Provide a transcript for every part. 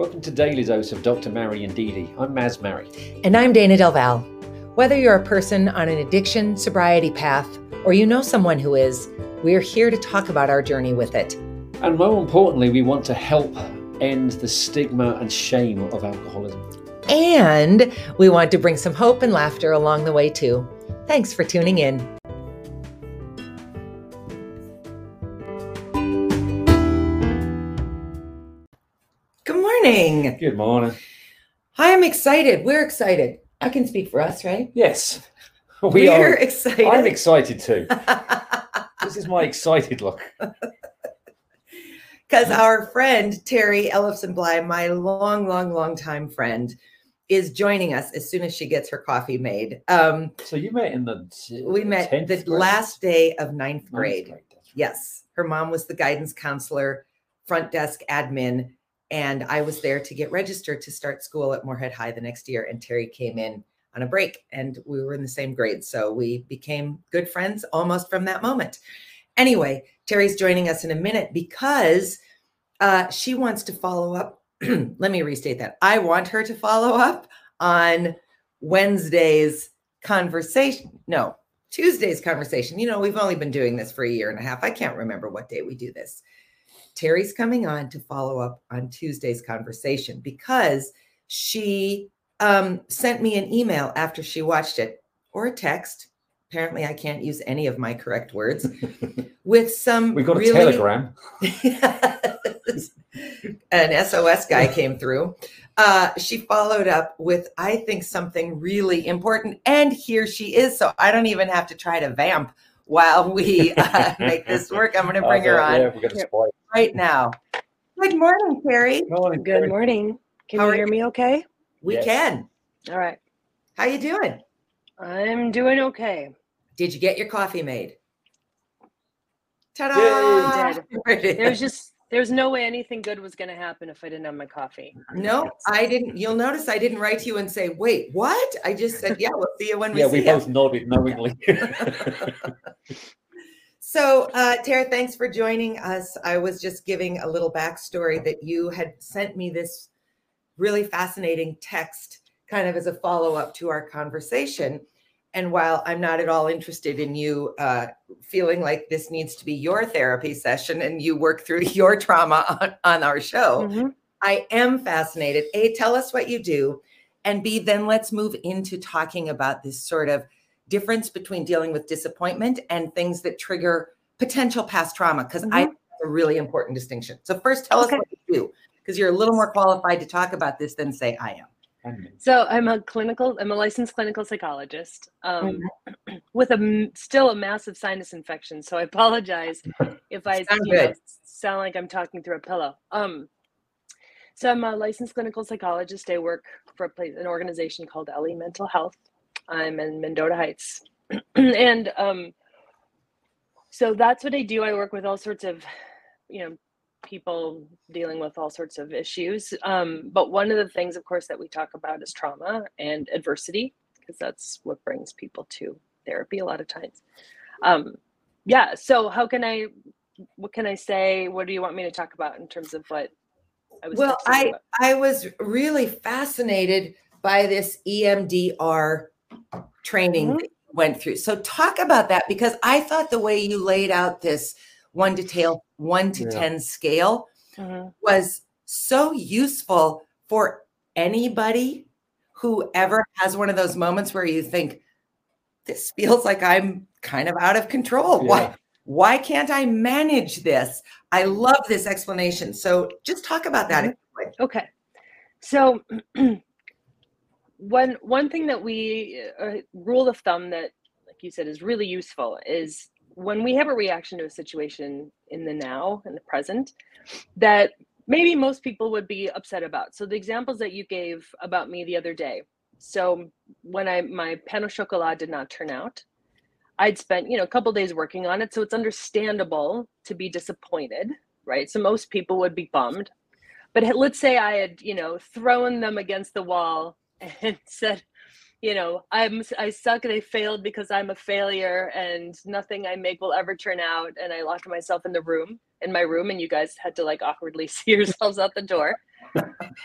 Welcome to Daily Dose of Dr. Mary and Dee Dee. I'm Maz Mary. And I'm Dayna Del Val. Whether you're a person on an addiction sobriety path or you know someone who is, we're here to talk about our journey with it. And more importantly, we want to help end the stigma and shame of alcoholism. And we want to bring some hope and laughter along the way, too. Thanks for tuning in. Morning. Good morning. Hi, I'm excited. We're excited. I can speak for us, right? Yes, we We're are. excited. I'm excited too. This is my excited look. Because our friend Terry Ellison Bly, my long, long, long time friend, is joining us as soon as she gets her coffee made. Um, So you met in the t- we met 10th the grade? last day of ninth Ninth grade. right. Yes, her mom was the guidance counselor, front desk admin, and I was there to get registered to start school at Moorhead High the next year. And Terry came in on a break, and we were in the same grade, so we became good friends almost from that moment. Anyway, Terry's joining us in a minute because uh, she wants to follow up. Let me restate that. I want her to follow up on Wednesday's conversation. No, Tuesday's conversation. You know, we've only been doing this for a year and a half. I can't remember what day we do this. Terry's coming on to follow up on Tuesday's conversation because she um, sent me an email after she watched it or a text. Apparently, I can't use any of my correct words with some. We got a really, telegram. An SOS guy came through. Uh, she followed up with, I think, something really important. And here she is. So I don't even have to try to vamp while we uh, make this work. I'm going to bring her thought, on Yeah, we're going to Yep. spoil. right now. Good morning, Terry. Morning, Good morning. Can How you hear you? me okay? We Yes. can. All right. How you doing? I'm doing okay. Did you get your coffee made? Ta-da! Yay. There it is. There's just there's no way anything good was gonna happen if I didn't have my coffee. no, I didn't. You'll notice I didn't write to you and say, "Wait, what?" I just said, "Yeah, we'll see you when we Yeah, see we you." both nodded knowingly. So, uh, Tara, thanks for joining us. I was just giving a little backstory that you had sent me this really fascinating text, kind of as a follow up to our conversation. And while I'm not at all interested in you uh, feeling like this needs to be your therapy session and you work through your trauma on, on our show, Mhm. I am fascinated. A, tell us what you do. And B, then let's move into talking about this sort of difference between dealing with disappointment and things that trigger potential past trauma, because I think that's a really important distinction. So, first, tell Okay. us what you do, because you're a little more qualified to talk about this than, say, I am. So I'm a clinical, I'm a licensed clinical psychologist um, Mm-hmm. with a still a massive sinus infection. So I apologize if I Sound you know, sound like I'm talking through a pillow. Um, so I'm a licensed clinical psychologist. I work for a place, an organization called Ellie Mental Health. I'm in Mendota Heights, and um, so that's what I do. I work with all sorts of, you know, people dealing with all sorts of issues. Um, but one of the things, of course, that we talk about is trauma and adversity, because that's what brings people to therapy a lot of times. Um, yeah. So how can I? What can I say? What do you want me to talk about in terms of what I was? Well, I, about? I was really fascinated by this EMDR training Mhm. went through. So, talk about that because I thought the way you laid out this one to tail, one to Yeah. 10 scale Mhm. was so useful for anybody who ever has one of those moments where you think, this feels like I'm kind of out of control. Yeah. Why? Why can't I manage this? I love this explanation. So just talk about that. would. Okay. So one one thing that we uh, rule of thumb that like you said is really useful is when we have a reaction to a situation in the now in the present that maybe most people would be upset about. So the examples that you gave about me the other day. So when I my pain au chocolat did not turn out, I'd spent, you know, a couple days working on it, so it's understandable to be disappointed, right? So most people would be bummed. But let's say I had, you know, thrown them against the wall and said, you know, I'm I suck and I failed because I'm a failure and nothing I make will ever turn out. And I locked myself in the room, in my room, and you guys had to like awkwardly see yourselves out the door.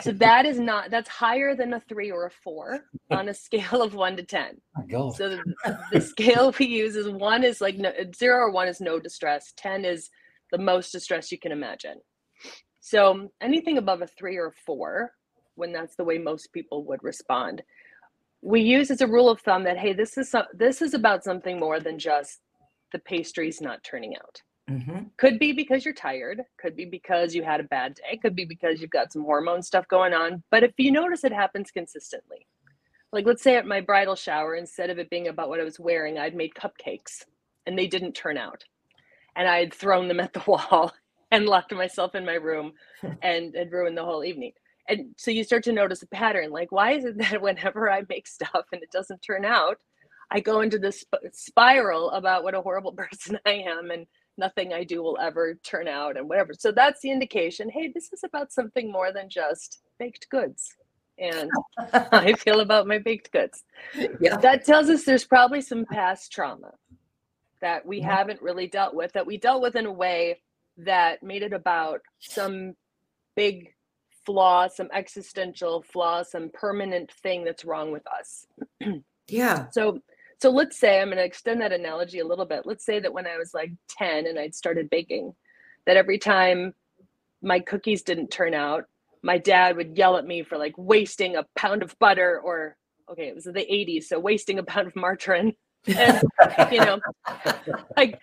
so that is not that's higher than a three or a four on a scale of one to ten. Oh So the, the scale we use is one is like no, zero or one is no distress. Ten is the most distress you can imagine. So anything above a three or four, when that's the way most people would respond, we use as a rule of thumb that hey, this is so, this is about something more than just the pastries not turning out. Mm-hmm. Could be because you're tired, could be because you had a bad day, could be because you've got some hormone stuff going on. But if you notice it happens consistently, like let's say at my bridal shower, instead of it being about what I was wearing, I'd made cupcakes and they didn't turn out. And I had thrown them at the wall and locked myself in my room and had ruined the whole evening. And so you start to notice a pattern like, why is it that whenever I make stuff and it doesn't turn out, I go into this sp- spiral about what a horrible person I am and nothing I do will ever turn out and whatever. So that's the indication hey, this is about something more than just baked goods. And I feel about my baked goods. Yeah. That tells us there's probably some past trauma that we Yeah. haven't really dealt with, that we dealt with in a way that made it about some big flaw, some existential flaw, some permanent thing that's wrong with us. Yeah. So so let's say I'm going to extend that analogy a little bit. Let's say that when I was like 10 and I'd started baking, that every time my cookies didn't turn out, my dad would yell at me for like wasting a pound of butter or okay, it was the 80s, so wasting a pound of margarine. And you know, like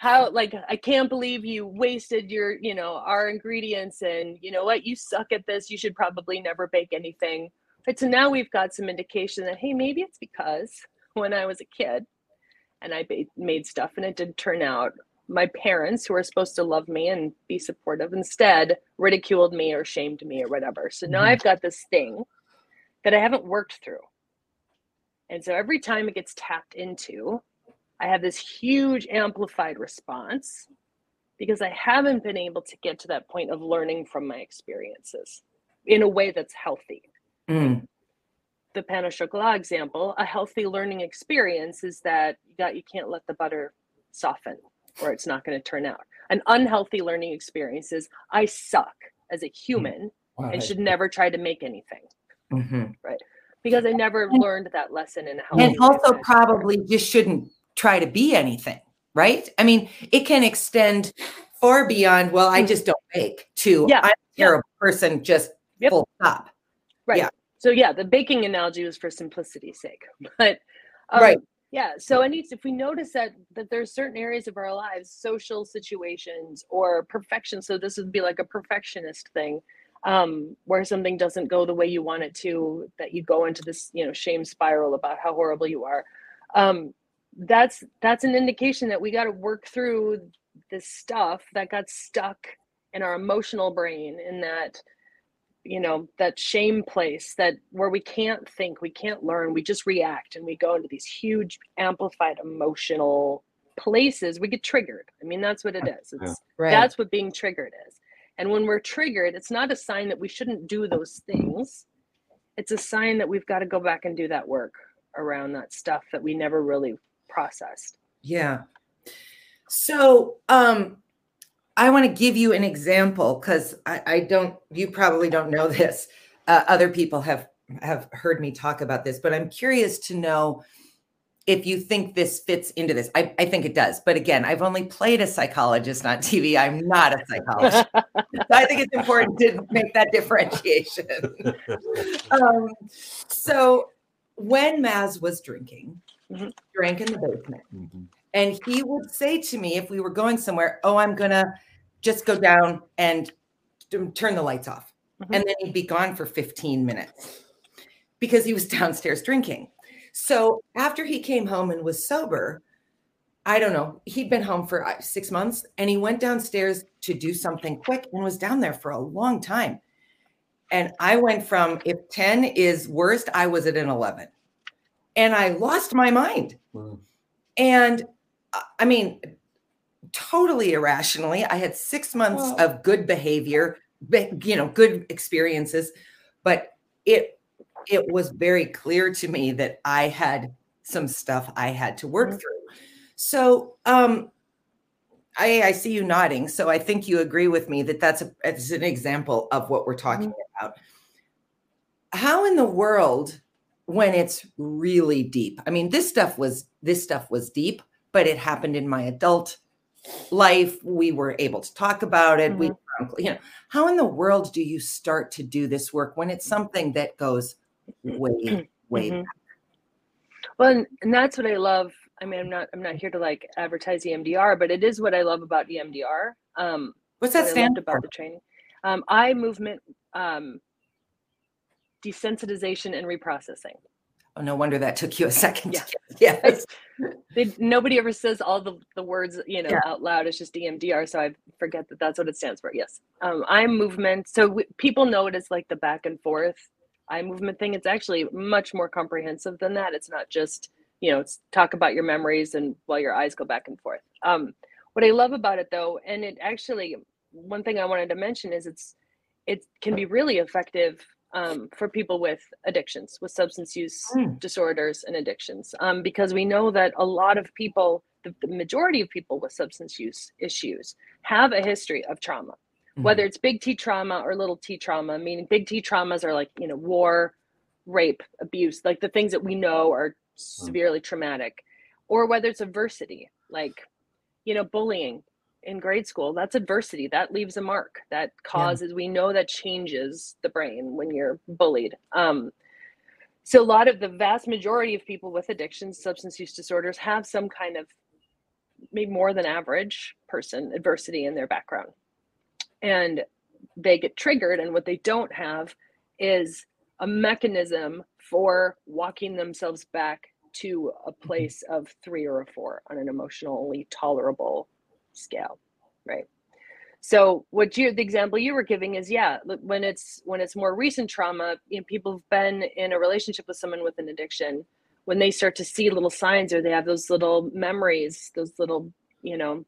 how like I can't believe you wasted your, you know, our ingredients and you know what, you suck at this. You should probably never bake anything. but So now we've got some indication that hey, maybe it's because when I was a kid and I ba- made stuff and it didn't turn out, my parents, who are supposed to love me and be supportive, instead ridiculed me or shamed me or whatever. So now Mhm. I've got this thing that I haven't worked through. And so every time it gets tapped into, I have this huge amplified response because I haven't been able to get to that point of learning from my experiences in a way that's healthy Mm. the pain au chocolat example, a healthy learning experience is that you got you can't let the butter soften or it's not going to turn out. An unhealthy learning experience is I suck as a human Wow, and should never try to make anything Mhm. because I never And- learned that lesson in a healthy And also, probably just shouldn't try to be anything, right? I mean, it can extend far beyond, well, I Mhm. just don't bake, to Yeah, I'm a yeah. terrible person, just Yep. full stop. Right. Yeah. So yeah, the baking analogy was for simplicity's sake, but um, Right. Yeah. So any if we notice that that there's certain areas of our lives, social situations or perfection. So this would be like a perfectionist thing, um, where something doesn't go the way you want it to, that you go into this you know shame spiral about how horrible you are. Um, that's that's an indication that we got to work through this stuff that got stuck in our emotional brain in that you know that shame place that where we can't think we can't learn we just react and we go into these huge amplified emotional places we get triggered. I mean that's what it is. It's Right. that's what being triggered is. And when we're triggered it's not a sign that we shouldn't do those things. It's a sign that we've got to go back and do that work around that stuff that we never really processed Yeah. So um I want to give you an example because I, I don't you probably don't know this. Uh, other people have have heard me talk about this, but I'm curious to know if you think this fits into this. I, I think it does. But again, I've only played a psychologist on TV. I'm not a psychologist. so I think it's important to make that differentiation. um, so when Maz was drinking, Mhm. drank in the basement. Mhm. And he would say to me if we were going somewhere, Oh, I'm going to just go down and turn the lights off. Mhm. And then he'd be gone for 15 minutes because he was downstairs drinking. So after he came home and was sober, I don't know, he'd been home for uh, six months and he went downstairs to do something quick and was down there for a long time. And I went from if 10 is worst, I was at an 11. And I lost my mind. Mm. And I mean, totally irrationally, I had six months of good behavior, be- you know, good experiences, but it it was very clear to me that I had some stuff I had to work mm-hmm. through. So, um, I, I, see you nodding. So I think you agree with me that that's, a, that's an example of what we're talking mm-hmm. about. How in the world, when it's really deep? I mean, this stuff was this stuff was deep, but it happened in my adult life. We were able to talk about it. Mm-hmm. We you know, how in the world do you start to do this work when it's something that goes way, way mm-hmm. back? Well, and that's what I love. I mean, I'm not I'm not here to like advertise EMDR, but it is what I love about EMDR. Um, What's that what stand about the training? Um, eye movement um, desensitization and reprocessing. Oh, no wonder that took you a second. Yeah. yes. They, nobody ever says all the, the words, you know, yeah. out loud. It's just EMDR. So I forget that that's what it stands for. Yes. Um, eye movement. So w- people know it as like the back and forth eye movement thing. It's actually much more comprehensive than that. It's not just, you know, talk about your memories and while your eyes go back and forth. Um, what I love about it though, and it actually, one thing I wanted to mention is it's, it can be really effective um, for people with addictions, with substance use mm. disorders and addictions, um, because we know that a lot of people, the, the, majority of people with substance use issues, have a history of trauma, mm. whether it's big T trauma or little T trauma. Meaning, big T traumas are like you know war, rape, abuse, like the things that we know are hmm. severely traumatic, or whether it's adversity, like you know bullying, in grade school that's adversity that leaves a mark that causes yeah. we know that changes the brain when you're bullied um, so a lot of the vast majority of people with addictions substance use disorders have some kind of maybe more than average person adversity in their background and they get triggered and what they don't have is a mechanism for walking themselves back to a mm-hmm. place of three or a four on an emotionally tolerable scale, right? So what you the example you were giving is yeah, when it's when it's more recent trauma, you know, people have been in a relationship with someone with an addiction, when they start to see little signs or they have those little memories, those little, you know,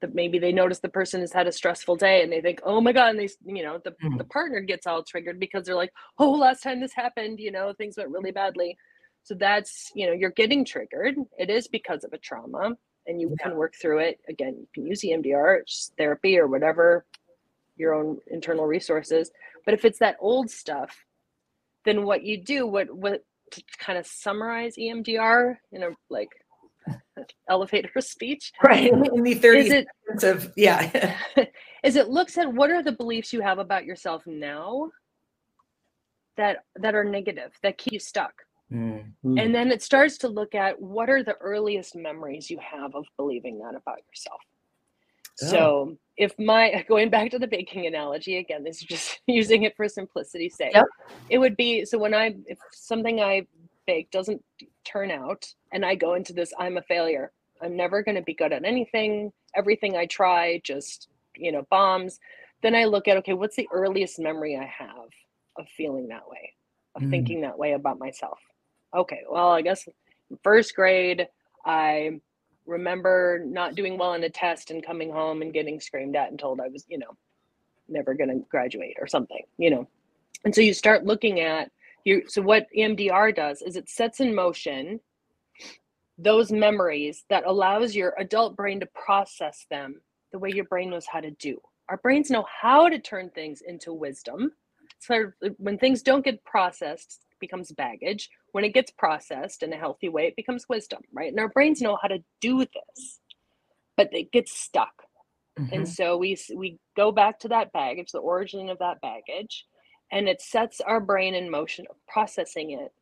that maybe they notice the person has had a stressful day and they think, oh my God, and they, you know, the, mm-hmm. the partner gets all triggered because they're like, oh, last time this happened, you know, things went really badly. So that's, you know, you're getting triggered. It is because of a trauma and you yeah. can work through it. Again, you can use EMDR, therapy, or whatever your own internal resources. But if it's that old stuff, then what you do, what what to kind of summarize EMDR in a like elevator speech, right? In the thirty it, of yeah, is it looks at what are the beliefs you have about yourself now that that are negative that keep you stuck Mm-hmm. And then it starts to look at what are the earliest memories you have of believing that about yourself. Oh. So if my going back to the baking analogy again, this is just using it for simplicity's sake. Yep. It would be so when I if something I bake doesn't turn out and I go into this, I'm a failure. I'm never going to be good at anything. Everything I try just, you know, bombs. Then I look at okay, what's the earliest memory I have of feeling that way, of mm. thinking that way about myself? Okay, well, I guess first grade, I remember not doing well in a test and coming home and getting screamed at and told I was, you know, never going to graduate or something, you know. And so you start looking at you. So what EMDR does is it sets in motion those memories that allows your adult brain to process them the way your brain knows how to do. Our brains know how to turn things into wisdom. So when things don't get processed, becomes baggage. When it gets processed in a healthy way, it becomes wisdom, right? And our brains know how to do this, but it gets stuck. Mm-hmm. And so we we go back to that baggage, the origin of that baggage, and it sets our brain in motion of processing it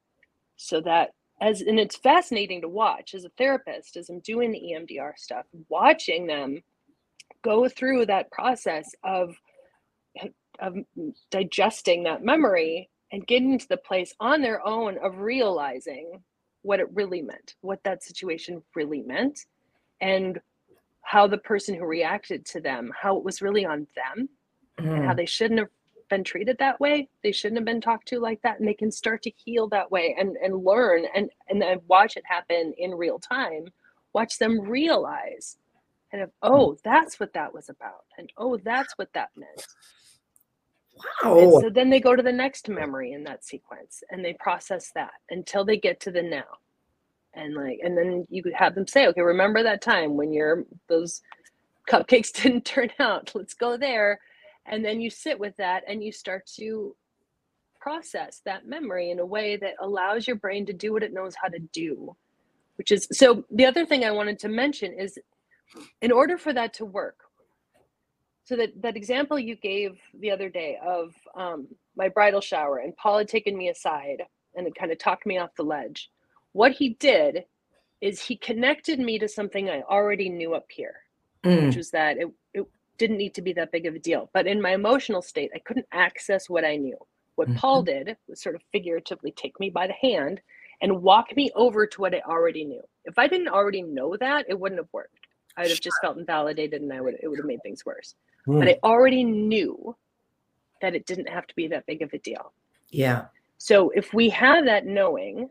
so that as and it's fascinating to watch as a therapist as I'm doing the EMDR stuff, watching them go through that process of of digesting that memory and getting to the place on their own of realizing what it really meant, what that situation really meant, and how the person who reacted to them, how it was really on them, mm. and how mm-hmm. they shouldn't have been treated that way. They shouldn't have been talked to like that, and they can start to heal that way and and learn and and then watch it happen in real time. Watch them realize, and of oh, that's what that was about, and oh, that's what that meant Wow. And so then they go to the next memory in that sequence and they process that until they get to the now. And like, and then you could have them say, okay, remember that time when your those cupcakes didn't turn out. Let's go there. And then you sit with that and you start to process that memory in a way that allows your brain to do what it knows how to do. Which is so the other thing I wanted to mention is in order for that to work, so that that example you gave the other day of um, my bridal shower and paul had taken me aside and it kind of talked me off the ledge. What he did is he connected me to something i already knew up here Mm. which was that it, it didn't need to be that big of a deal. But in my emotional state i couldn't access what i knew. What paul did was sort of figuratively take me by the hand and walk me over to what i already knew. If i didn't already know that it wouldn't have worked. I would have just felt invalidated and i would it would have made things worse Hmm. but I already knew that it didn't have to be that big of a deal. Yeah. So if we have that knowing,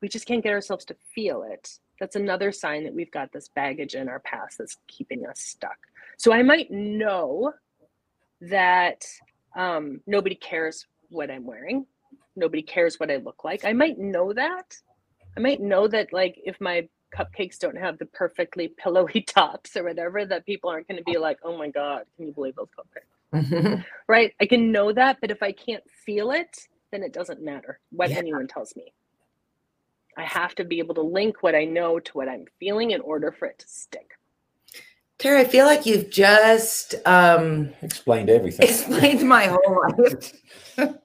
we just can't get ourselves to feel it. That's another sign that we've got this baggage in our past that's keeping us stuck. So I might know that um, nobody cares what I'm wearing, nobody cares what I look like. I might know that. I might know that, like, if my cupcakes don't have the perfectly pillowy tops or whatever, that people aren't going to be oh. like, oh my God, can you believe those cupcakes? Right? I can know that, but if I can't feel it, then it doesn't matter what Yeah. anyone tells me. I have to be able to link what I know to what I'm feeling in order for it to stick. Tara, I feel like you've just um, Explained everything. explained my whole life. and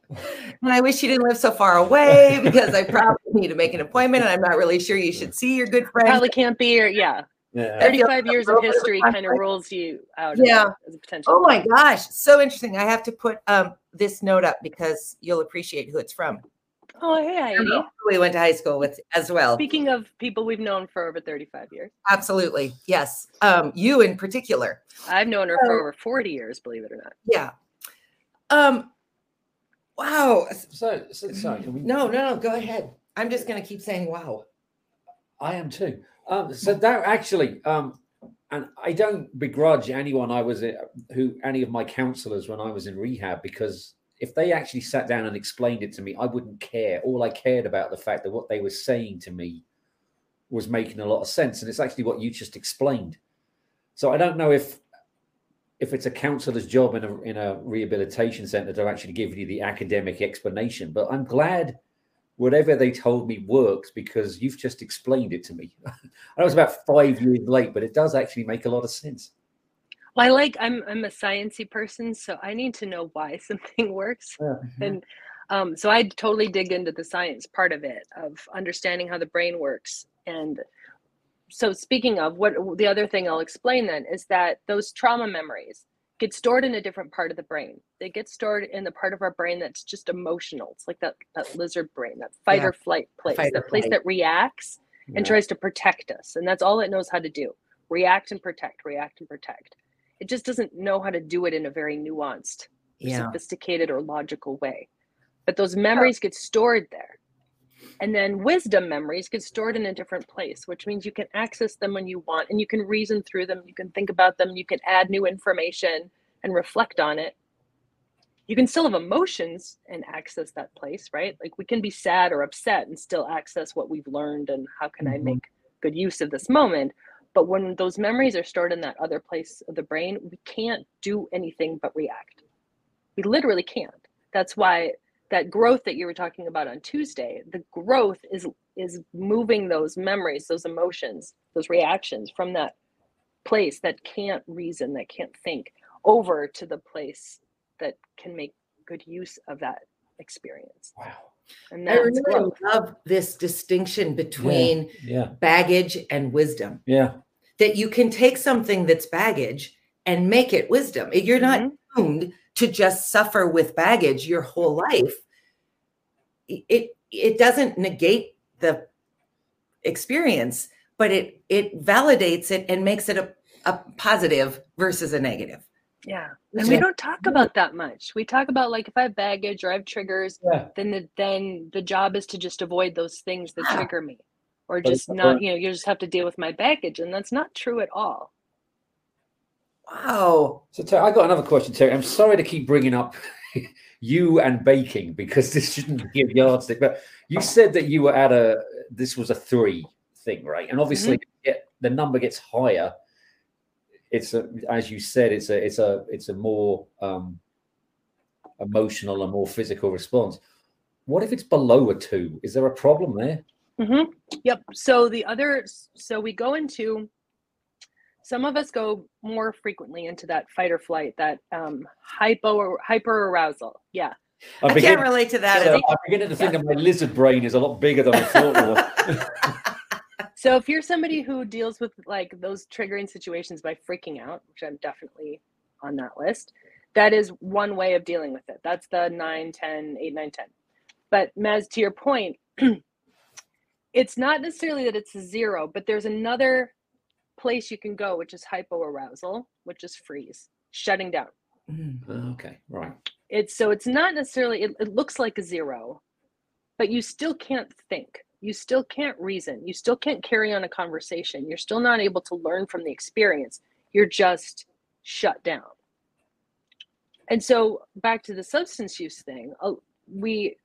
I wish you didn't live so far away because I probably need to make an appointment and I'm not really sure you should see your good friend. Probably can't be, here. yeah, Yeah. 35 years of little bit of history kind of conflict. rules you out Yeah. as a potential. Oh my gosh, so interesting. I have to put um, this note up because you'll appreciate who it's from. Oh, hey, Heidi. We went to high school with as well. Speaking of people we've known for over 35 years, Absolutely. Yes. Um, you in particular. I've known her for over 40 years, believe it or not. Yeah. Um, wow. So, so sorry. Can we, No, no, no. Go ahead. I'm just going to keep saying wow. I am too. Um, so that actually, um, and I don't begrudge anyone I was in, who any of my counselors when I was in rehab because if they actually sat down and explained it to me, I wouldn't care. All I cared about the fact that what they were saying to me was making a lot of sense, and it's actually what you just explained. So I don't know if if it's a counselor's job in a in a rehabilitation center to actually give you the academic explanation, but I'm glad whatever they told me works because you've just explained it to me. I was about five years late, but it does actually make a lot of sense. Well, I like I'm I'm a sciencey person, so I need to know why something works. And um, so I totally dig into the science part of it, of understanding how the brain works. And so, speaking of what the other thing I'll explain then is that those trauma memories get stored in a different part of the brain. They get stored in the part of our brain that's just emotional. It's like that that lizard brain, that fight Yeah. or flight place, Fight that place flight. that reacts and tries to protect us. And that's all it knows how to do react and protect, react and protect. It just doesn't know how to do it in a very nuanced, Yeah. sophisticated, or logical way. But those memories get stored there. And then wisdom memories get stored in a different place, which means you can access them when you want and you can reason through them, you can think about them, you can add new information and reflect on it. You can still have emotions and access that place, right? Like we can be sad or upset and still access what we've learned and how can I Mhm. make good use of this moment. But when those memories are stored in that other place of the brain, we can't do anything but react. We literally can't. That's why that growth that you were talking about on Tuesday, the growth is is moving those memories, those emotions, those reactions from that place that can't reason, that can't think, over to the place that can make good use of that experience. Wow. And I really growth. love this distinction between Yeah. baggage and wisdom. Yeah. That you can take something that's baggage and make it wisdom. You're not Mhm. doomed to just suffer with baggage your whole life. It it doesn't negate the experience, but it it validates it and makes it a, a positive versus a negative. Yeah. And we don't talk about that much. We talk about like if I have baggage or I have triggers, Yeah. then the then the job is to just avoid those things that trigger me. Or just not, you know, you just have to deal with my baggage. And that's not true at all. Wow. So Terry, I got another question, Terry. I'm sorry to keep bringing up you and baking because this shouldn't be a yardstick, but you said that you were at a this was a three thing, right? And obviously, mm-hmm. yeah, the number gets higher. It's a, as you said, it's a it's a it's a more um, emotional and more physical response. What if it's below a two? Is there a problem there? hmm Yep. So the other, so we go into, some of us go more frequently into that fight or flight, that um, hypo or hyper arousal. Yeah. I'm I can't relate to that. so I'm beginning to think that my lizard brain is a lot bigger than I thought it was. So if you're somebody who deals with like those triggering situations by freaking out, which I'm definitely on that list, that is one way of dealing with it. That's the 9, 10, 8, 9, 10. But Maz, to your point, it's not necessarily that it's a zero, but there's another place you can go, which is hypoarousal, which is freeze, shutting down. Mm. okay, right. It's so it's not necessarily, it, it looks like a zero, but you still can't think. You still can't reason. You still can't carry on a conversation. You're still not able to learn from the experience. You're just shut down. And so back to the substance use thing, we,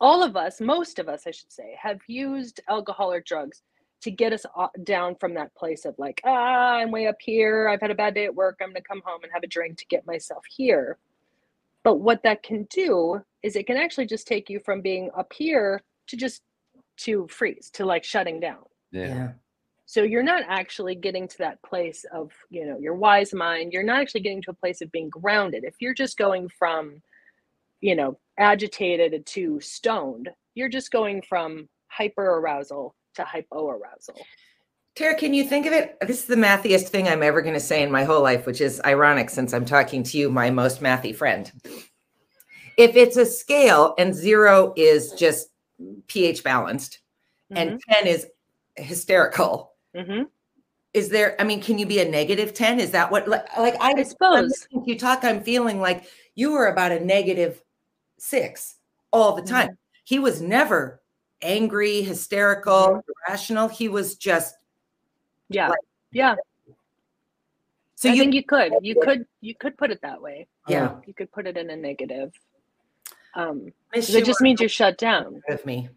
all of us, most of us, I should say, have used alcohol or drugs to get us down from that place of like, ah, I'm way up here. I've had a bad day at work. I'm going to come home and have a drink to get myself here. But what that can do is it can actually just take you from being up here to just to freeze, to like shutting down. Yeah. Yeah. So you're not actually getting to that place of, you know, your wise mind. You're not actually getting to a place of being grounded. If you're just going from, you know, agitated to stoned, you're just going from hyper arousal to hypo arousal. Tara, can you think of it? This is the mathiest thing I'm ever going to say in my whole life, which is ironic since I'm talking to you, my most mathy friend. If it's a scale and zero is just pH balanced and mm-hmm. 10 is hysterical, hmm is there, I mean, can you be a negative 10? Is that what, like, like I, I suppose. you talk, I'm feeling like you were about a negative six all the mm-hmm. time. He was never angry, hysterical, mm-hmm. irrational. He was just, Yeah. Like- Yeah. so I you, think you could. You could you could put it that way. yeah. You could put it in a negative. Um, Miss 'cause it just means you're shut down. proud of me.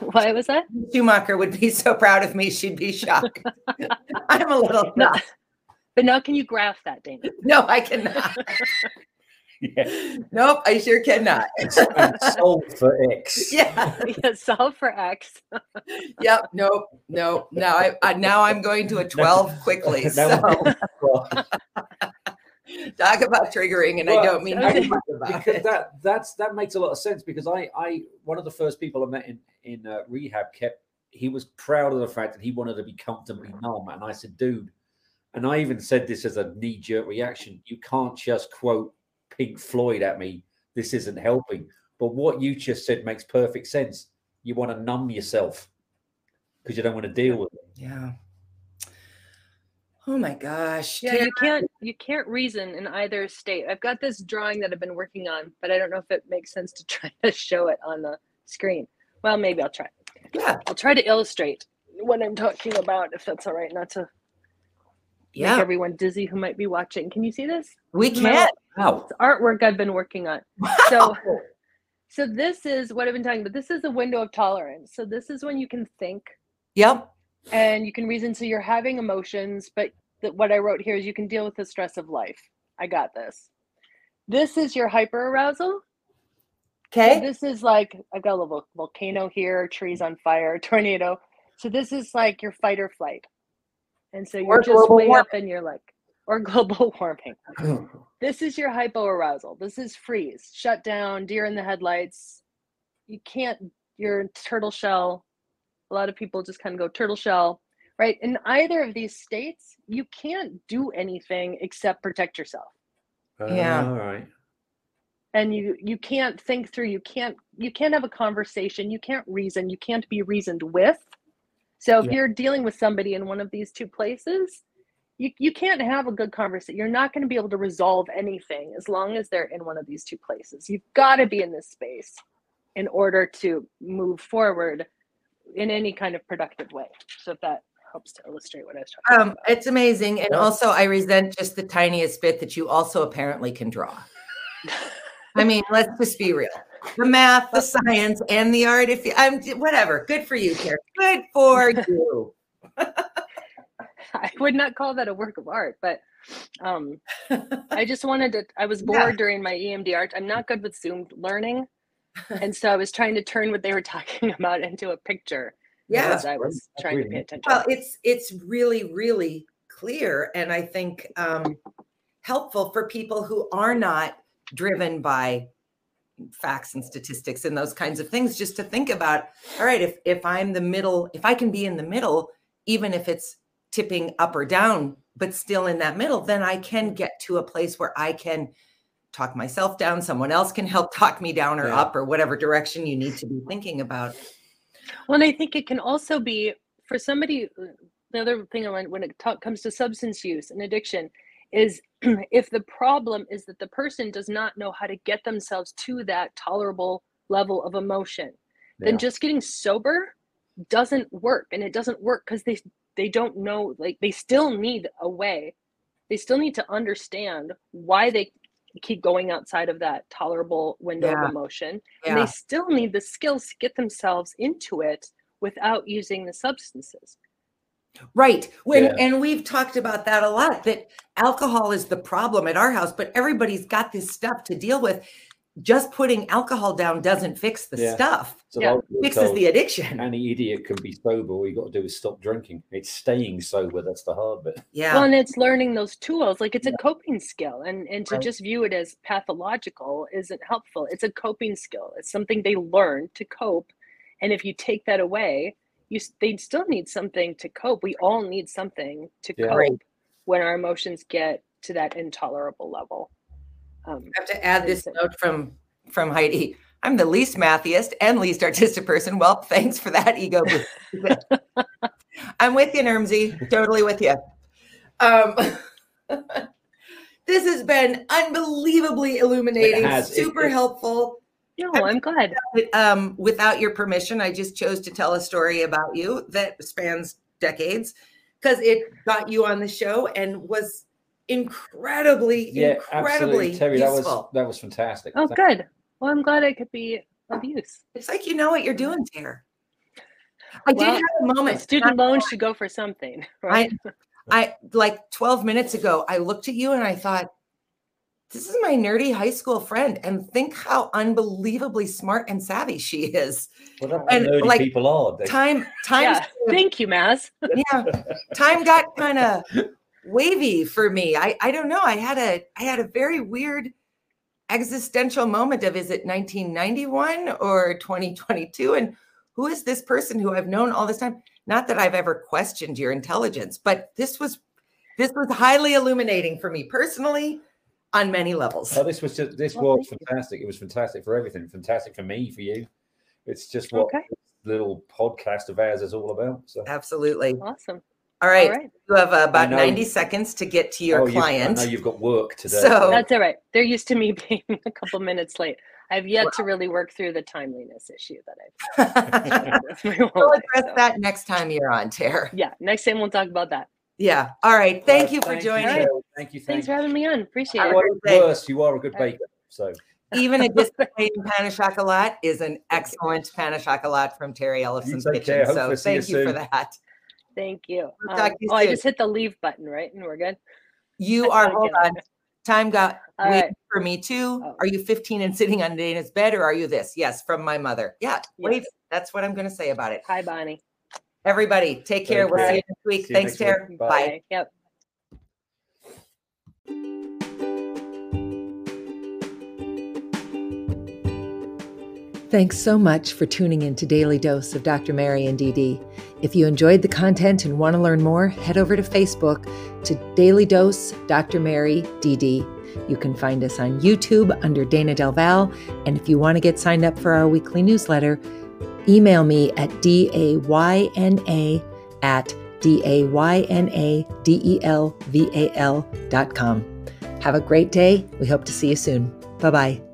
Why was that? Schumacher would be so proud of me. She'd be shocked. I'm a little No. no, But now can you graph that, Dayna? no, I cannot. Yeah. Nope, I sure cannot. And solve for X. yeah. yeah, solve for X. Yep. Nope. Nope. Now I, I now I'm going to a 12 quickly. So was- talk about triggering, and I don't mean okay. too much about because that that's that makes a lot of sense because I I one of the first people I met in in uh, rehab kept he was proud of the fact that he wanted to be comfortably numb and I said dude and I even said this as a knee jerk reaction you can't just quote Pink Floyd at me this isn't helping but what you just said makes perfect sense you want to numb yourself because you don't want to deal with it Yeah. Oh my gosh. Yeah, Tara, you can't you can't reason in either state. I've got this drawing that I've been working on, but I don't know if it makes sense to try to show it on the screen. Well, maybe I'll try. Yeah. I'll try to illustrate what I'm talking about, if that's all right, not to make everyone dizzy who might be watching. Can you see this? We can. wow It's artwork I've been working on. So so this is what I've been talking about. This is a window of tolerance. So this is when you can think Yep. and you can reason so you're having emotions but the, what i wrote here is you can deal with the stress of life i got this this is your hyper arousal Okay. this is like i've got a little volcano here trees on fire tornado so this is like your fight or flight and so you're Or just way warming. up and you're like or global warming this is your hypoarousal. This is freeze, shut down, deer in the headlights. You can't, you're turtle shell. A lot of people just kind of go turtle shell, right? In either of these states, you can't do anything except protect yourself. Ah, yeah. all right And you you can't think through, you can't you can't have a conversation, you can't reason, you can't be reasoned with. So if Yeah. you're dealing with somebody in one of these two places, you, you can't have a good conversation. You're not going to be able to resolve anything as long as they're in one of these two places. You've got to be in this space in order to move forward in any kind of productive way. So if that helps to illustrate what I was talking Um, it's amazing. And also I resent just the tiniest bit that you also apparently can draw. I mean, let's just be real. The math, the science, and the art. If you, I'm whatever, good for you, Karen. Good for you. I would not call that a work of art, but um, I just wanted to. I was Yeah. bored during my EMDR. I'm not good with Zoom learning, and so I was trying to turn what they were talking about into a picture Yeah. as I was trying to pay attention. Well, it's it's really really clear, and I think um, helpful for people who are not driven by facts and statistics and those kinds of things. Just to think about, all right, if if I'm the middle, if I can be in the middle, even if it's tipping up or down, but still in that middle, then I can get to a place where I can talk myself down. Someone else can help talk me down or Yeah. up or whatever direction you need to be thinking about. Well, and I think it can also be for somebody. The other thing I want when it ta- comes to substance use and addiction is if the problem is that the person does not know how to get themselves to that tolerable level of emotion, then just getting sober doesn't work, and it doesn't work because they they don't know. Like they still need a way. They still need to understand why they keep going outside of that tolerable window Yeah. of emotion and they still need the skills to get themselves into it without using the substances. Right. When Yeah. and we've talked about that a lot that alcohol is the problem at our house, but everybody's got this stuff to deal with. Just putting alcohol down doesn't fix the Yeah. stuff. So Yeah. Fixes told the addiction. Any idiot can be sober. All you got to do is stop drinking. It's staying sober that's the hard bit. Yeah. Well, and it's learning those tools. Like it's a coping skill, and and to Right. just view it as pathological isn't helpful. It's a coping skill. It's something they learn to cope, and if you take that away, you they still need something to cope. We all need something to Yeah. cope when our emotions get to that intolerable level. Um, I have to add this Listen. note from from Heidi. I'm the least mathiest and least artistic person. Well, thanks for that ego. I'm with you, Nermsy. Totally with you. Um, this has been unbelievably illuminating, has. Super it- helpful. no, I'm glad. um, without your permission, I just chose to tell a story about you that spans decades because it got you on the show and was incredibly, Yeah, incredibly absolutely, Terry. That was useful. that was fantastic. Oh, Thank- good. Well, I'm glad I could be of use. It's like you know what you're doing, Tara. I Well, did have a A moment. student not- loan should go for something, right? I like 12 minutes ago, I looked at you and I thought, this is my nerdy high school friend. And think how unbelievably smart and savvy she is. Well, that's and, nerdy like, people are. They, Time, time, yeah. Thank you, Maz. yeah, time got kind of wavy for me. I, I don't know. I had a, I had a very weird existential moment of, is it 1991 or 2022? And who is this person who I've known all this time? Not that I've ever questioned your intelligence, but this was, this was highly illuminating for me personally on many levels. Oh, this was just this Well, was thank you. fantastic. It was fantastic for everything. Fantastic for me, for you. It's just what Okay. this little podcast of ours is all about. So Absolutely. Awesome. All right. All right. You have uh, about 90 seconds to get to your Oh, you've- I know you've got work today. So- That's all right. They're used to me being a couple minutes late. I've yet Wow. to really work through the timeliness issue that I've had with my whole we'll life, address so. that next time you're on, Tara. Yeah, next time we'll talk about that. Yeah. All right. Thank Well, you for joining. Terry. Thank you. Thank Thanks for having me on. Appreciate Have it. a What good is day. worse, you are a good baker. So Even a disappointing pan of chocolat is an excellent pan of chocolat from Terry Ellison's kitchen. care. So Hopefully see you thank you for that. Thank you. We'll Um, talk to you oh, I just hit the leave button, right? And we're good. You are, hold Okay. on. Time got All waiting right. for me too. Oh. Are you 15 and sitting on Dayna's bed or are you this? Yes, from my mother. Yeah, wave. Yes. That's what I'm going to say about it. Hi, Bonnie. Everybody, take care. Take We'll see you next week. See Thanks, next. Tara. Bye. Bye. Yep. Thanks so much for tuning in to Daily Dose of Dr. Mary and DD. If you enjoyed the content and want to learn more, head over to Facebook to Daily Dose Dr. Mary DD. You can find us on YouTube under Dayna Del Val. And if you want to get signed up for our weekly newsletter, email me at D-A-Y-N-A at D-A-Y-N-A-D-E-L-V-A-L dot com. Have a great day. We hope to see you soon. Bye-bye.